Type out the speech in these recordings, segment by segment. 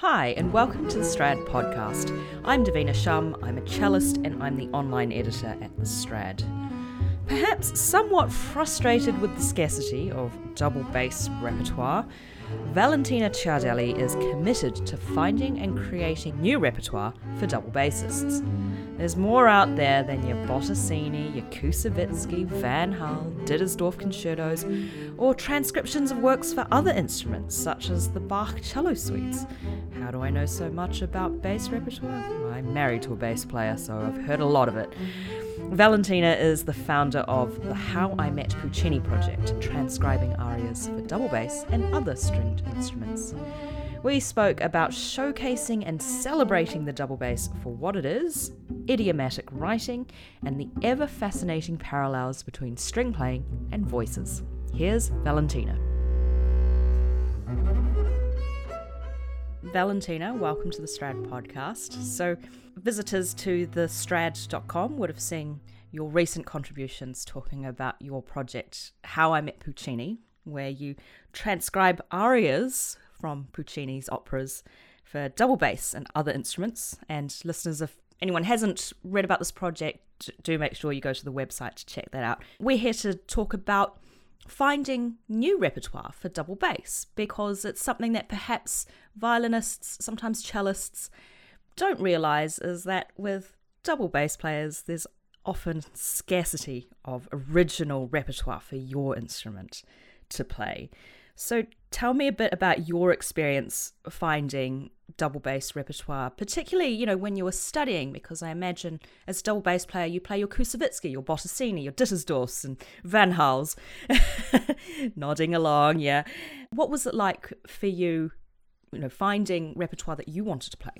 Hi, and welcome to the Strad podcast. I'm Davina Shum, I'm a cellist, and I'm the online editor at the Strad. Perhaps somewhat frustrated with the scarcity of double bass repertoire, Valentina Ciardelli is committed to finding and creating new repertoire for double bassists. There's more out there than your Bottesini, your Koussevitzky, Van Hal, Dittersdorf concertos, or transcriptions of works for other instruments, such as the Bach cello suites. How do I know so much about bass repertoire? I'm married to a bass player, so I've heard a lot of it. Valentina is the founder of the How I Met Puccini project, transcribing arias for double bass and other stringed instruments. We spoke about showcasing and celebrating the double bass for what it is, idiomatic writing, and the ever fascinating parallels between string playing and voices. Here's Valentina. Valentina, welcome to the Strad podcast. So, visitors to the strad.com would have seen your recent contributions talking about your project How I Met Puccini, where you transcribe arias from Puccini's operas for double bass and other instruments. And listeners, if anyone hasn't read about this project, do make sure you go to the website to check that out. We're here to talk about finding new repertoire for double bass because it's something that perhaps violinists, sometimes cellists, don't realize is that with double bass players, there's often scarcity of original repertoire for your instrument to play. So tell me a bit about your experience finding double bass repertoire, particularly, you know, when you were studying, because I imagine as a double bass player, you play your Koussevitzky, your Bottesini, your Dittersdorfs and Van Hals. Nodding along, yeah. What was it like for you, you know, finding repertoire that you wanted to play?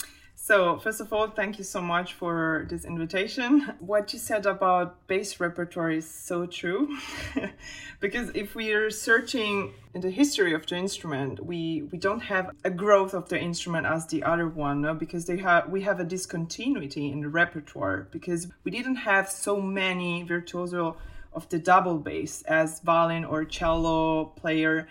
So, first of all, thank you so much for this invitation. What you said about bass repertoire is so true. because if we are searching in the history of the instrument, we, we don't have a growth of the instrument as the other one, no? because they have we have a discontinuity in the repertoire because we didn't have so many virtuoso of the double bass as violin or cello player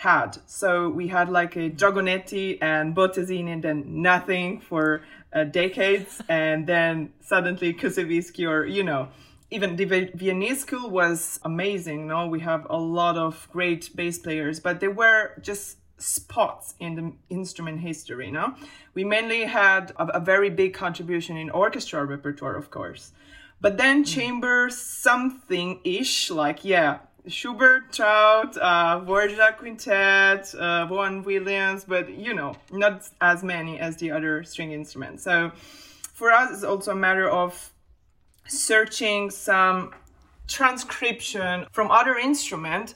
had. So we had like a Dragonetti and Bottesini and then nothing for uh, decades. and then suddenly Koussevitzky or, you know, even the Viennese school was amazing. No, we have a lot of great bass players, but they were just spots in the instrument history. No, we mainly had a, a very big contribution in orchestra repertoire, of course, but then mm. chamber something ish, like yeah, Schubert, Trout, uh, Quintet, uh, Vaughan Williams, but you know, not as many as the other string instruments. So for us, it's also a matter of searching some transcription from other instrument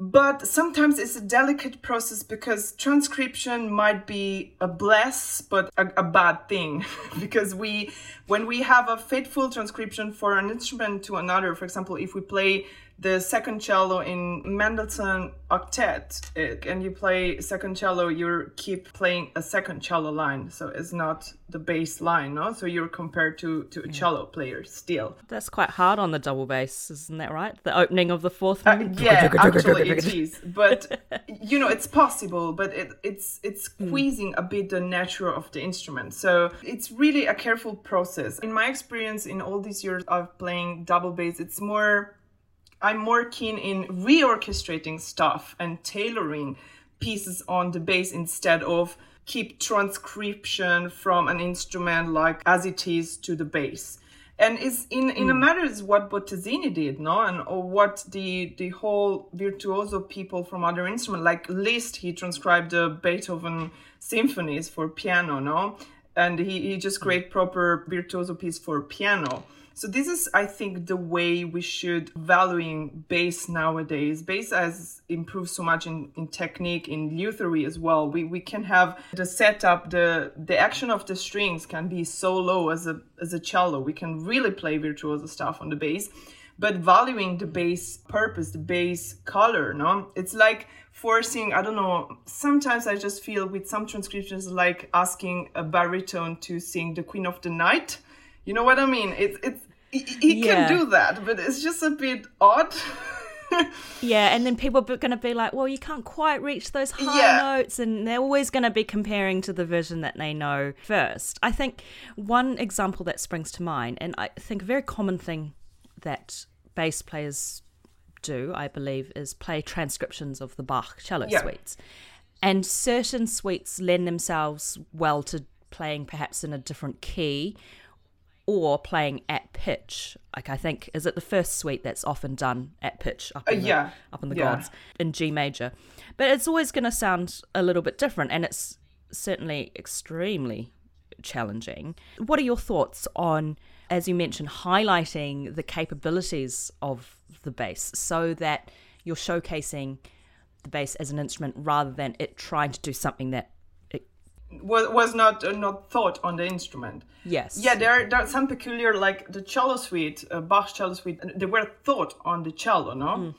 but sometimes it's a delicate process because transcription might be a bless but a, a, bad thing because we when we have a faithful transcription for an instrument to another for example if we play the second cello in Mendelssohn octet eh, and you play second cello? You keep playing a second cello line so it's not the bass line no? So you're compared to to a cello player still. That's quite hard on the double bass isn't that right? The opening of the fourth uh, yeah actually it is but you know it's possible but it, it's it's hmm. squeezing a bit the nature of the instrument. So it's really a careful process. In my experience in all these years of playing double bass it's more I'm more keen in reorchestrating stuff and tailoring pieces on the bass instead of keep transcription from an instrument like as it is to the bass. And it's in, in mm. a hmm. matter is what Bottesini did, no? And or what the the whole virtuoso people from other instruments, like Liszt, he transcribed the Beethoven symphonies for piano, no? And he, he just create hmm. proper virtuoso piece for piano so this is, I think, the way we should valuing bass nowadays. Bass has improved so much in, in technique, in luthery as well. We we can have the setup, the the action of the strings can be so low as a as a cello. We can really play virtuoso stuff on the bass. But valuing the bass purpose, the bass color, no? It's like forcing i don't know sometimes i just feel with some transcriptions like asking a baritone to sing the queen of the night you know what i mean it's it's he, he yeah. can do that, but it's just a bit odd. yeah, and then people are going to be like, well, you can't quite reach those high Yeah. notes, and they're always going to be comparing to the version that they know first. I think one example that springs to mind, and I think a very common thing that bass players do, I believe, is play transcriptions of the Bach cello Yeah. suites. And certain suites lend themselves well to playing perhaps in a different key or playing at pitch. Like I think is it the first suite that's often done at pitch up in Uh, the, yeah. up in the Yeah. gods in G major. But it's always going to sound a little bit different and it's certainly extremely challenging. What are your thoughts on as you mentioned highlighting the capabilities of the bass so that you're showcasing the bass as an instrument rather than it trying to do something that was was not uh, not thought on the instrument. yes Yeah, there are, there are some peculiar like the cello suite, uh, Bach cello suite. They were thought on the cello, no?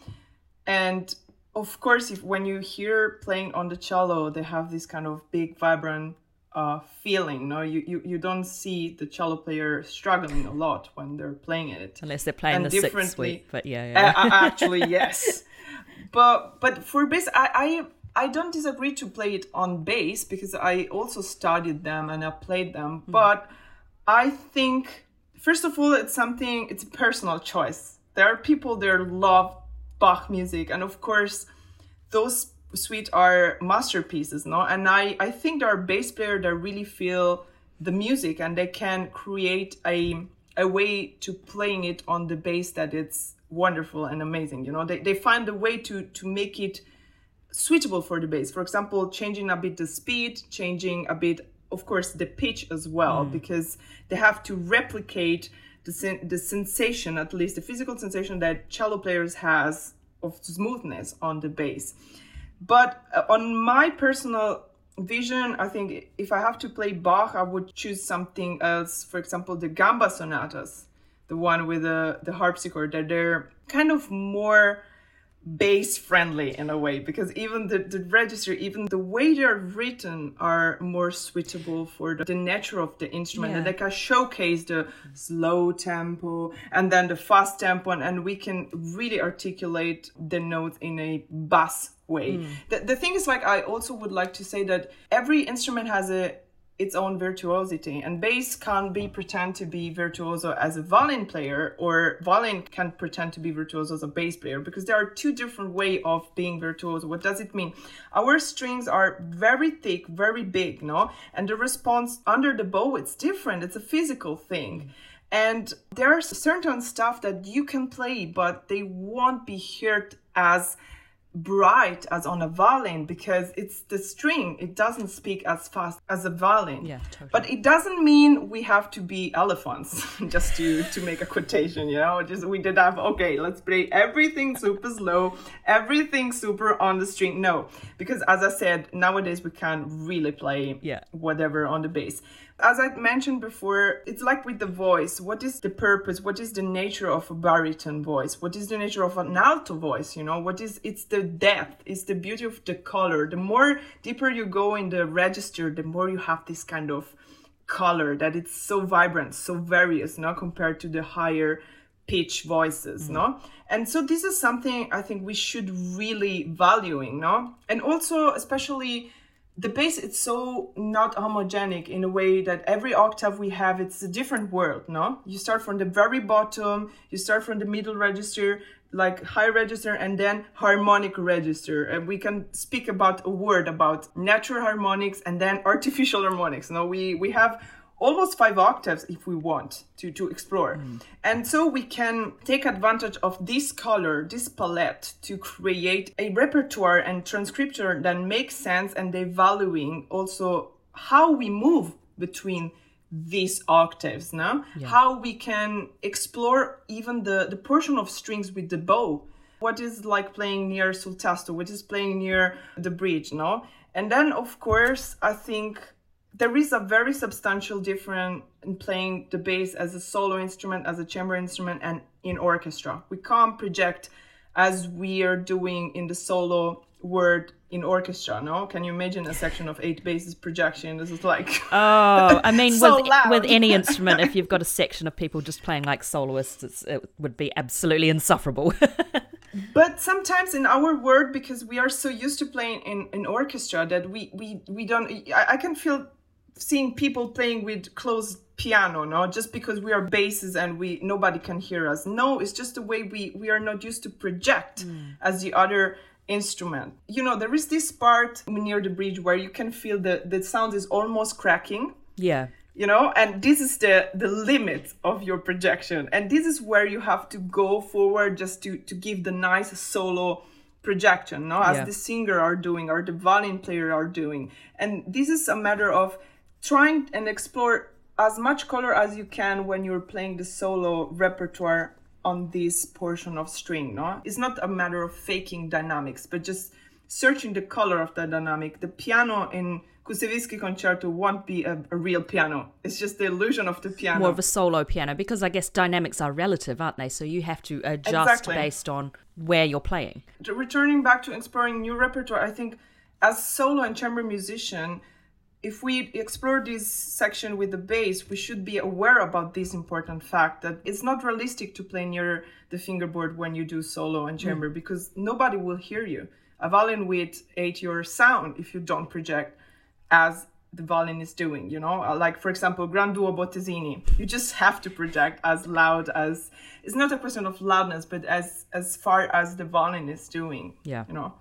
And of course, if when you hear playing on the cello, they have this kind of big, vibrant uh, feeling. No, you, you you don't see the cello player struggling a lot when they're playing it. unless they're playing and the sixth suite but yeah yeah, Uh, uh, actually, yes. But but for bass, I, I I don't disagree to play it on bass because I also studied them and I played them. Hmm. But I think first of all, it's something. It's a personal choice. There are people that love Bach music, and of course, those suite are masterpieces, no? And I I think there are bass players that really feel the music and they can create a a way to playing it on the bass that it's wonderful and amazing. You know, they they find a way to to make it suitable for the bass. For example, changing a bit the speed, changing a bit, of course, the pitch as well, because they have to replicate the sen- the sensation, at least the physical sensation that cello players has of smoothness on the bass. But uh, on my personal vision, I think if I have to play Bach, I would choose something else. For example, the gamba sonatas, the one with the the harpsichord, that they're kind of more bass friendly in a way because even the, the register even the way they're written are more suitable for the, the nature of the instrument. And Yeah. they can showcase the slow tempo and then the fast tempo and, and we can really articulate the notes in a bass way. Hmm. The, the thing is like i also would like to say that every instrument has a its own virtuosity. And bass can be pretend to be virtuoso as a violin player or violin can pretend to be virtuoso as a bass player because there are two different way of being virtuoso. What does it mean? Our strings are very thick very big no? And the response under the bow it's different. It's a physical thing. And there are certain stuff that you can play but they won't be heard as bright as on a violin because it's the string. It doesn't speak as fast as a violin. Yeah, totally. but it doesn't mean we have to be elephants just to to make a quotation you know? Just we did have okay let's play everything super slow everything super on the string. No because as i said nowadays we can really play Yeah. whatever on the bass as I mentioned before, it's like with the voice. What is the purpose? What is the nature of a baritone voice? What is the nature of an alto voice? You know, what is it's the depth, it's the beauty of the color. The more deeper you go in the register, the more you have this kind of color that it's so vibrant, so various, no, compared to the higher pitch voices, mm. no? And so this is something I think we should really valuing, no? And also especially the bass it's so not homogenic in a way that every octave we have it's a different world no? You start from the very bottom you start from the middle register like high register and then harmonic register. And we can speak about a word about natural harmonics and then artificial harmonics no? We we have almost five octaves if we want to, to explore. Hmm. And so we can take advantage of this color, this palette to create a repertoire and transcription that makes sense and they valuing also how we move between these octaves now how we can explore even the the portion of strings with the bow. What is like playing near sul tasto what is playing near the bridge no? And then of course i think there is a very substantial difference in playing the bass as a solo instrument, as a chamber instrument, and in orchestra. We can't project as we are doing in the solo word in orchestra. No, can you imagine a section of eight basses projection? This is like Oh, I mean, So with loud. with any instrument, if you've got a section of people just playing like soloists, it's, it would be absolutely insufferable. but sometimes in our world because we are so used to playing in an orchestra that we we we don't I, I can feel seeing people playing with closed piano no? Just because we are basses and we nobody can hear us. No it's just the way we we are not used to project mm. as the other instrument. You know there is this part near the bridge where you can feel the the sound is almost cracking. Yeah. You know and this is the the limit of your projection. And this is where you have to go forward just to to give the nice solo projection no? As yeah. the singer are doing or the violin player are doing. And this is a matter of trying and explore as much color as you can when you're playing the solo repertoire on this portion of string no it's not a matter of faking dynamics but just searching the color of the dynamic the piano in Koussevitzky concerto won't be a, a, real piano. It's just the illusion of the piano. More of a solo piano because I guess dynamics are relative, aren't they? So you have to adjust exactly. based on where you're playing. Returning back to exploring new repertoire, I think as solo and chamber musician, if we explore this section with the bass, we should be aware about this important fact that it's not realistic to play near the fingerboard when you do solo and chamber mm. because nobody will hear you. A violin with eight your sound if you don't project as the violin is doing you know uh, like for example Grand Duo Bottesini you just have to project as loud as it's not a question of loudness but as as far as the violin is doing yeah you know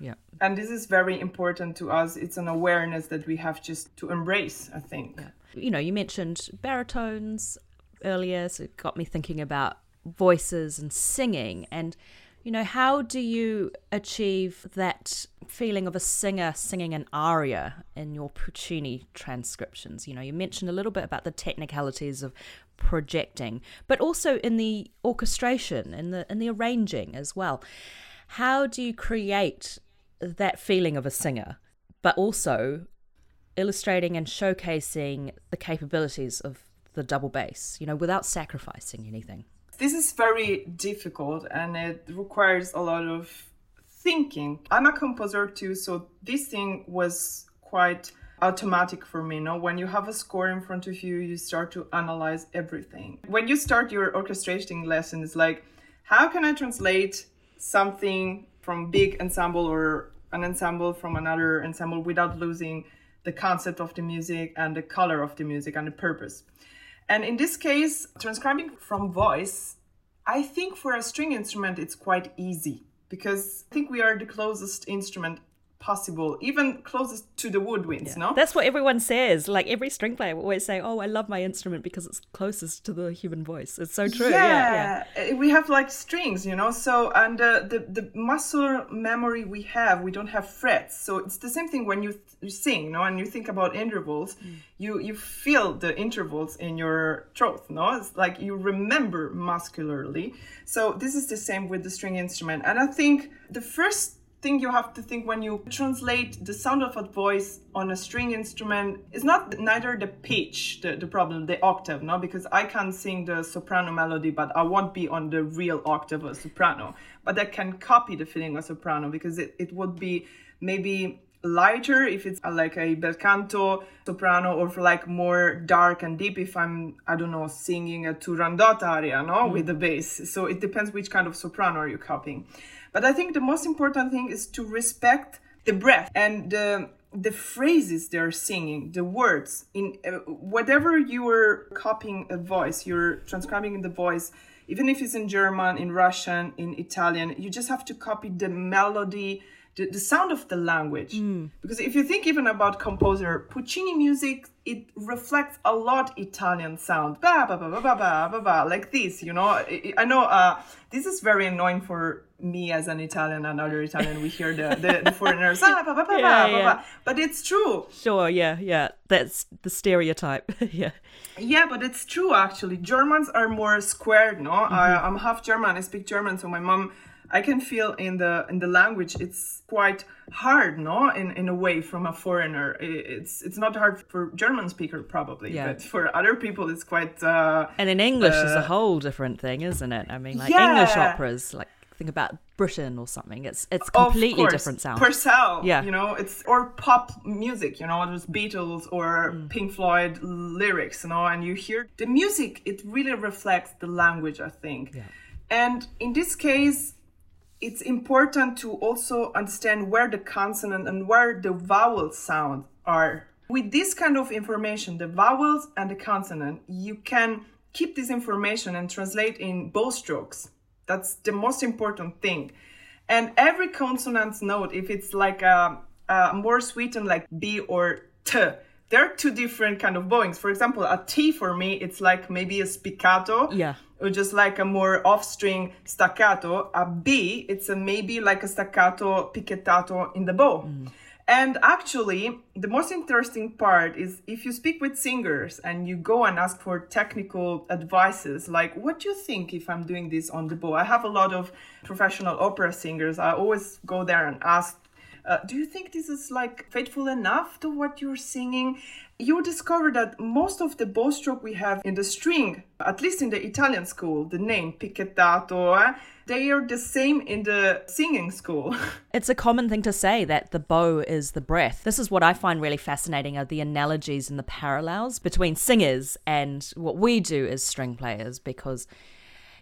yeah and this is very important to us it's an awareness that we have just to embrace i think yeah. you know you mentioned baritones earlier so it got me thinking about voices and singing and you know, how do you achieve that feeling of a singer singing an aria in your Puccini transcriptions? You know, you mentioned a little bit about the technicalities of projecting, but also in the orchestration and the in the arranging as well. How do you create that feeling of a singer, but also illustrating and showcasing the capabilities of the double bass, you know, without sacrificing anything? This is very difficult and it requires a lot of thinking. I'm a composer too, so this thing was quite automatic for me. No, when you have a score in front of you, you start to analyze everything. When you start your orchestrating lesson, it's like, how can I translate something from big ensemble or an ensemble from another ensemble without losing the concept of the music and the color of the music and the purpose? And in this case, transcribing from voice, I think for a string instrument, it's quite easy because I think we are the closest instrument possible, even closest to the woodwinds, yeah. no? That's what everyone says. Like every string player will always say, Oh, I love my instrument because it's closest to the human voice. It's so true. Yeah, yeah. yeah. We have like strings, you know, so and uh, the, the muscle memory we have, we don't have frets. So it's the same thing when you, th- you sing, no, and you think about intervals, mm. you you feel the intervals in your throat, no? It's like you remember muscularly. So this is the same with the string instrument. And I think the first thing you have to think when you translate the sound of a voice on a string instrument is not neither the pitch the, the problem the octave no? Because i can sing the soprano melody but i won't be on the real octave of soprano. But i can copy the feeling of soprano because it, it would be maybe lighter if it's like a bel canto soprano or like more dark and deep if i'm i don't know singing a turandot aria no? Mm. with the bass. So it depends which kind of soprano are you copying but I think the most important thing is to respect the breath and the the phrases they're singing, the words in uh, whatever you are copying a voice, you're transcribing in the voice, even if it's in German, in Russian, in Italian, you just have to copy the melody, the, the sound of the language. Mm. Because if you think even about composer, Puccini music, it reflects a lot Italian sound, ba ba ba ba ba ba ba, ba like this. You know, I, I know uh, this is very annoying for me as an Italian and other Italian. We hear the the, the foreigners, ah, ba, ba, ba, yeah, yeah. but it's true. Sure, yeah, yeah, that's the stereotype. yeah. Yeah, but it's true actually. Germans are more squared, no? Mm-hmm. I, I'm half German. I speak German, so my mom I can feel in the in the language it's quite hard, no, in, in a way from a foreigner. It's it's not hard for German speaker probably, yeah. but for other people it's quite. Uh, and in English uh, is a whole different thing, isn't it? I mean, like yeah. English operas, like think about Britten or something. It's it's completely different sound. Purcell, yeah, you know, it's or pop music, you know, there's Beatles or mm. Pink Floyd lyrics, you know, and you hear the music. It really reflects the language, I think. Yeah. And in this case, it's important to also understand where the consonant and where the vowel sound are. With this kind of information, the vowels and the consonant, you can keep this information and translate in bow strokes. That's the most important thing. And every consonant note, if it's like a, a more sweetened like B or T, there are two different kind of bowings. For example, a T for me, it's like maybe a spiccato. Yeah. Or just like a more off string staccato. A B, it's a maybe like a staccato picchettato in the bow. Mm. And actually, the most interesting part is if you speak with singers and you go and ask for technical advices, like, what do you think if I'm doing this on the bow? I have a lot of professional opera singers. I always go there and ask, uh, do you think this is like faithful enough to what you're singing? You discover that most of the bow stroke we have in the string, at least in the Italian school, the name picchettato, eh, they are the same in the singing school. it's a common thing to say that the bow is the breath. This is what I find really fascinating are the analogies and the parallels between singers and what we do as string players because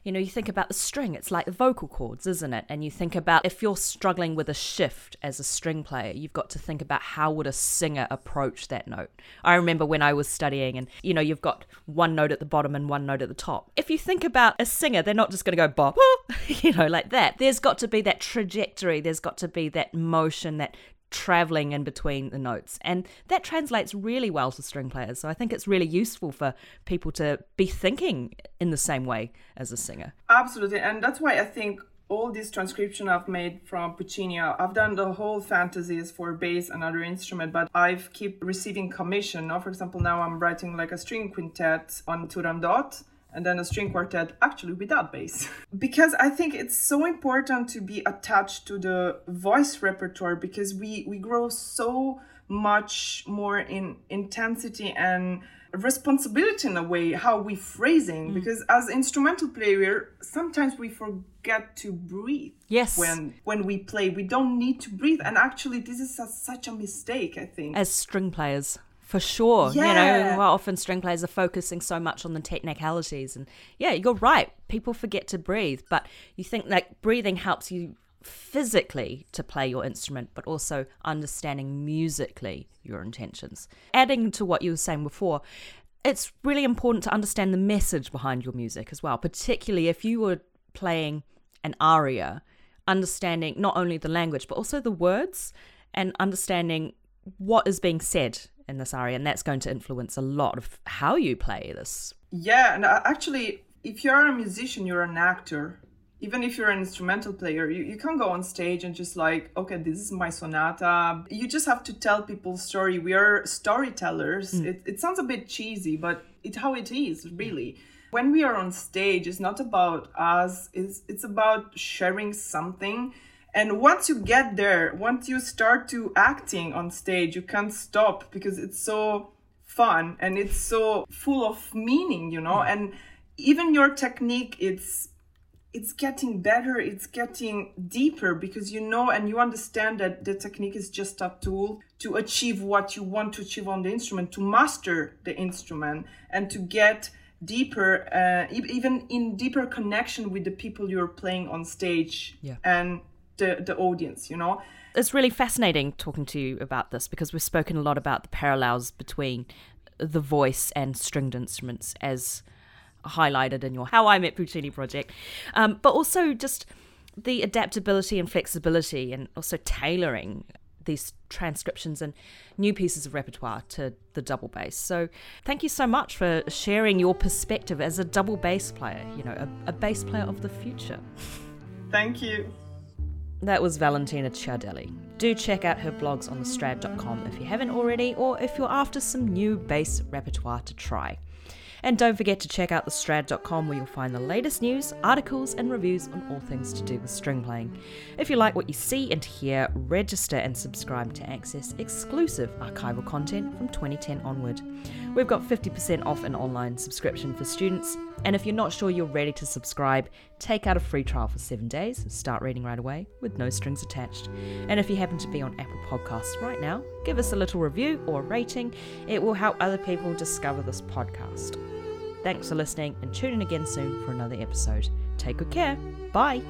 you know, you think about the string, it's like the vocal cords, isn't it? And you think about if you're struggling with a shift as a string player, you've got to think about how would a singer approach that note. I remember when I was studying and, you know, you've got one note at the bottom and one note at the top. If you think about a singer, they're not just going to go bop, you know, like that. There's got to be that trajectory, there's got to be that motion, that traveling in between the notes. And that translates really well to string players. So I think it's really useful for people to be thinking in the same way as a singer. Absolutely. And that's why I think all this transcription I've made from Puccini, I've done the whole fantasies for bass and other instrument, but I've keep receiving commission. Now, for example, now I'm writing like a string quintet on Turandot and then a string quartet actually without bass. because I think it's so important to be attached to the voice repertoire because we, we grow so much more in intensity and responsibility in a way how we phrasing mm. because as instrumental player sometimes we forget to breathe yes when when we play we don't need to breathe and actually this is a, such a mistake i think as string players for sure. Yeah. You know, often string players are focusing so much on the technicalities. And yeah, you're right. People forget to breathe, but you think like breathing helps you physically to play your instrument, but also understanding musically your intentions. Adding to what you were saying before, it's really important to understand the message behind your music as well, particularly if you were playing an aria, understanding not only the language, but also the words and understanding what is being said in this aria, and that's going to influence a lot of how you play this. Yeah, and uh, actually, if you're a musician, you're an actor. Even if you're an instrumental player, you, you can't go on stage and just like, okay, this is my sonata. You just have to tell people story. We are storytellers. Mm. It, it sounds a bit cheesy, but it's how it is, really. When we are on stage, it's not about us, it's, it's about sharing something and once you get there once you start to acting on stage you can't stop because it's so fun and it's so full of meaning you know and even your technique it's it's getting better it's getting deeper because you know and you understand that the technique is just a tool to achieve what you want to achieve on the instrument to master the instrument and to get deeper uh, even in deeper connection with the people you're playing on stage yeah. and the, the audience, you know? It's really fascinating talking to you about this because we've spoken a lot about the parallels between the voice and stringed instruments as highlighted in your How I Met Puccini project, um, but also just the adaptability and flexibility and also tailoring these transcriptions and new pieces of repertoire to the double bass. So, thank you so much for sharing your perspective as a double bass player, you know, a, a bass player of the future. Thank you. That was Valentina Ciardelli. Do check out her blogs on thestrad.com if you haven't already, or if you're after some new bass repertoire to try. And don't forget to check out thestrad.com where you'll find the latest news, articles, and reviews on all things to do with string playing. If you like what you see and hear, register and subscribe to access exclusive archival content from 2010 onward. We've got 50% off an online subscription for students, and if you're not sure you're ready to subscribe, take out a free trial for seven days, start reading right away with no strings attached. And if you happen to be on Apple Podcasts right now, give us a little review or rating. It will help other people discover this podcast. Thanks for listening and tune in again soon for another episode. Take good care. Bye.